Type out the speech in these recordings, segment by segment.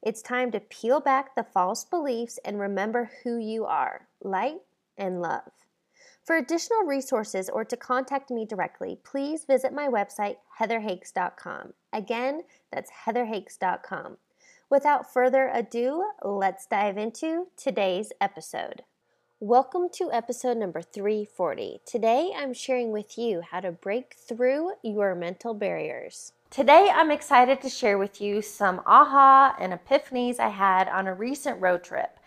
It's time to peel back the false beliefs and remember who you are light and love. For additional resources or to contact me directly, please visit my website, heatherhakes.com. Again, that's heatherhakes.com. Without further ado, let's dive into today's episode. Welcome to episode number 340. Today I'm sharing with you how to break through your mental barriers. Today I'm excited to share with you some aha and epiphanies I had on a recent road trip.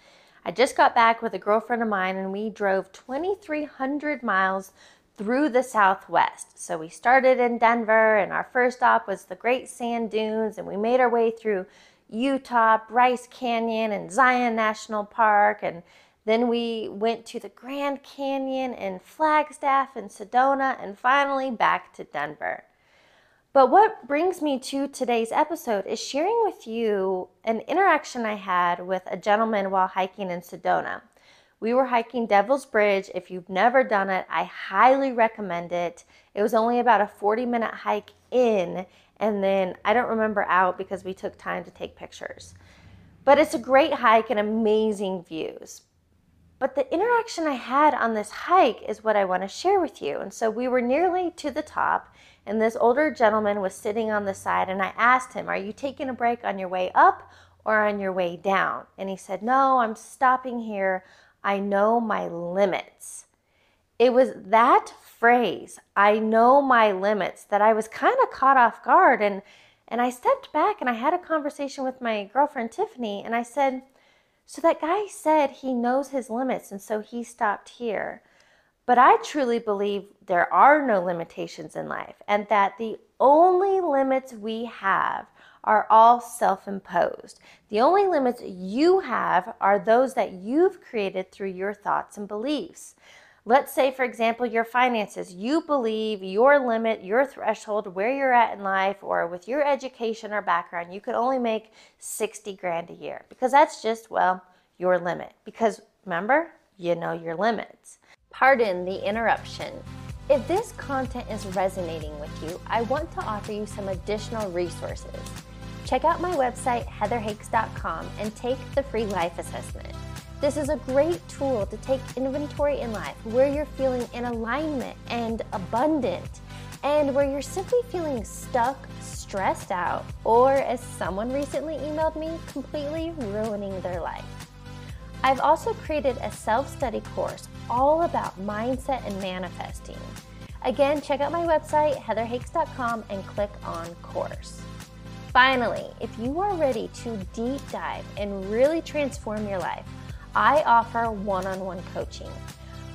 I just got back with a girlfriend of mine and we drove 2,300 miles through the Southwest. So we started in Denver and our first stop was the Great Sand Dunes and we made our way through Utah, Bryce Canyon, and Zion National Park. And then we went to the Grand Canyon and Flagstaff and Sedona and finally back to Denver. But what brings me to today's episode is sharing with you an interaction I had with a gentleman while hiking in Sedona. We were hiking Devil's Bridge. If you've never done it, I highly recommend it. It was only about a 40 minute hike in, and then I don't remember out because we took time to take pictures. But it's a great hike and amazing views. But the interaction I had on this hike is what I want to share with you. And so we were nearly to the top, and this older gentleman was sitting on the side and I asked him, "Are you taking a break on your way up or on your way down?" And he said, "No, I'm stopping here. I know my limits." It was that phrase, "I know my limits," that I was kind of caught off guard and and I stepped back and I had a conversation with my girlfriend Tiffany and I said, "So that guy said he knows his limits and so he stopped here." But I truly believe there are no limitations in life and that the only limits we have are all self imposed. The only limits you have are those that you've created through your thoughts and beliefs. Let's say, for example, your finances. You believe your limit, your threshold, where you're at in life, or with your education or background, you could only make 60 grand a year because that's just, well, your limit. Because remember, you know your limits. Pardon the interruption. If this content is resonating with you, I want to offer you some additional resources. Check out my website, heatherhakes.com, and take the free life assessment. This is a great tool to take inventory in life where you're feeling in alignment and abundant, and where you're simply feeling stuck, stressed out, or as someone recently emailed me, completely ruining their life. I've also created a self study course all about mindset and manifesting. Again, check out my website, heatherhakes.com, and click on course. Finally, if you are ready to deep dive and really transform your life, I offer one on one coaching.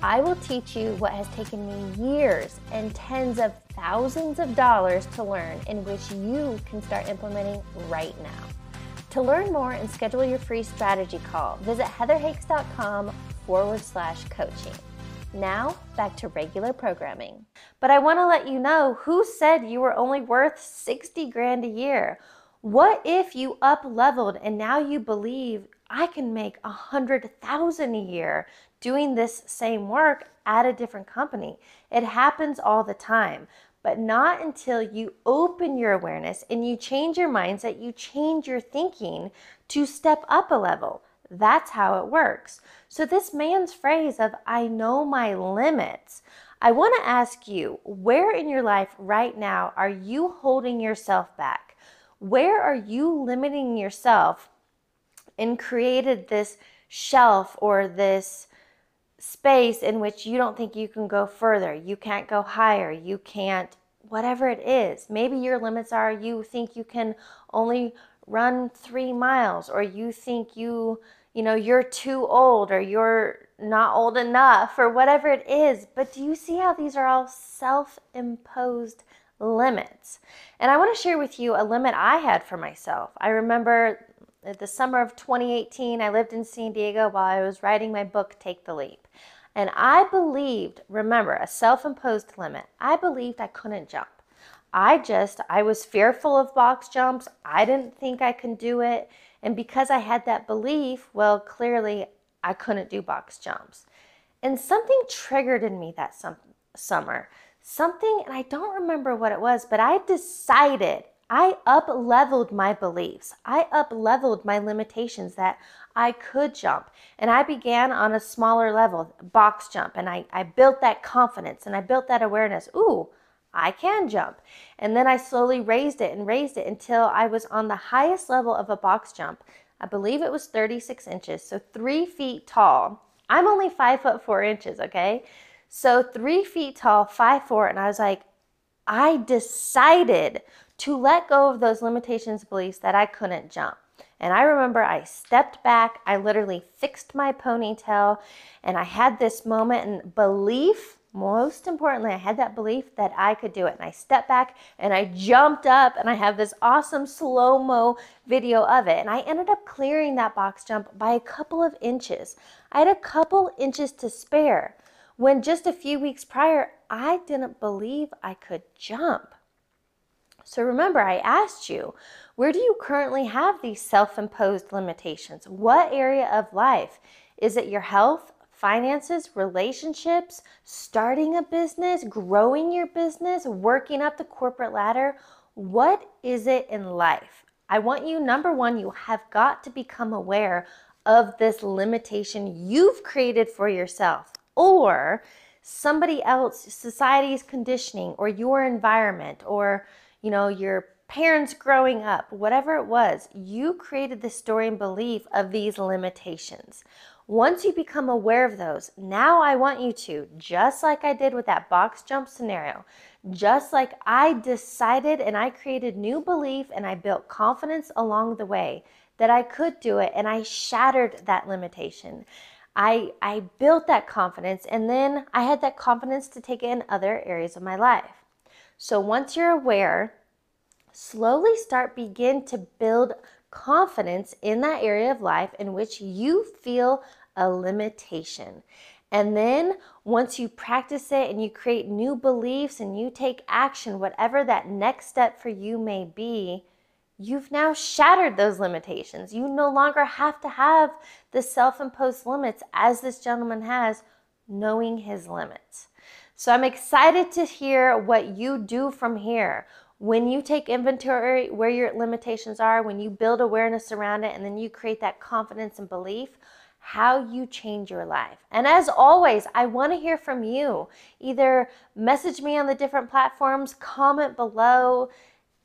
I will teach you what has taken me years and tens of thousands of dollars to learn, in which you can start implementing right now. To learn more and schedule your free strategy call, visit heatherhakes.com forward slash coaching. Now, back to regular programming. But I want to let you know who said you were only worth 60 grand a year? What if you up leveled and now you believe I can make a hundred thousand a year doing this same work at a different company? It happens all the time, but not until you open your awareness and you change your mindset, you change your thinking to step up a level. That's how it works. So, this man's phrase of, I know my limits, I want to ask you, where in your life right now are you holding yourself back? Where are you limiting yourself and created this shelf or this space in which you don't think you can go further? You can't go higher. You can't, whatever it is. Maybe your limits are you think you can only run three miles or you think you you know you're too old or you're not old enough or whatever it is but do you see how these are all self-imposed limits and i want to share with you a limit i had for myself i remember the summer of 2018, I lived in San Diego while I was writing my book, Take the Leap. And I believed, remember, a self imposed limit, I believed I couldn't jump. I just, I was fearful of box jumps. I didn't think I could do it. And because I had that belief, well, clearly I couldn't do box jumps. And something triggered in me that some, summer. Something, and I don't remember what it was, but I decided I up leveled my beliefs. I up leveled my limitations that I could jump. And I began on a smaller level, box jump. And I, I built that confidence and I built that awareness. Ooh, I can jump. And then I slowly raised it and raised it until I was on the highest level of a box jump. I believe it was 36 inches, so three feet tall. I'm only five foot four inches, okay? So three feet tall, five four, and I was like, I decided to let go of those limitations beliefs that I couldn't jump. And I remember I stepped back, I literally fixed my ponytail, and I had this moment and belief. Most importantly, I had that belief that I could do it. And I stepped back and I jumped up, and I have this awesome slow mo video of it. And I ended up clearing that box jump by a couple of inches. I had a couple inches to spare when just a few weeks prior, I didn't believe I could jump. So remember, I asked you, where do you currently have these self imposed limitations? What area of life? Is it your health, finances, relationships, starting a business, growing your business, working up the corporate ladder? What is it in life? I want you, number one, you have got to become aware of this limitation you've created for yourself or somebody else, society's conditioning, or your environment, or you know, your parents growing up, whatever it was, you created the story and belief of these limitations. Once you become aware of those, now I want you to, just like I did with that box jump scenario, just like I decided and I created new belief and I built confidence along the way that I could do it and I shattered that limitation. I, I built that confidence and then I had that confidence to take it in other areas of my life. So once you're aware, slowly start begin to build confidence in that area of life in which you feel a limitation. And then once you practice it and you create new beliefs and you take action, whatever that next step for you may be, you've now shattered those limitations. You no longer have to have the self imposed limits as this gentleman has, knowing his limits. So I'm excited to hear what you do from here. When you take inventory where your limitations are, when you build awareness around it, and then you create that confidence and belief, how you change your life. And as always, I want to hear from you. Either message me on the different platforms, comment below,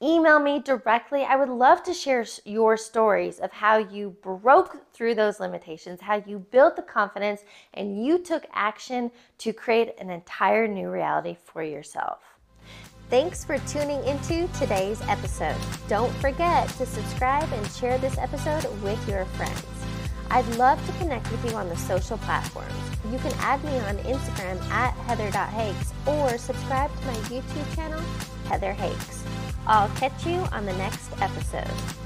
email me directly. I would love to share your stories of how you broke through those limitations, how you built the confidence, and you took action to create an entire new reality for yourself. Thanks for tuning into today's episode. Don't forget to subscribe and share this episode with your friends. I'd love to connect with you on the social platforms. You can add me on Instagram at heather.hakes or subscribe to my YouTube channel, Heather Hakes. I'll catch you on the next episode.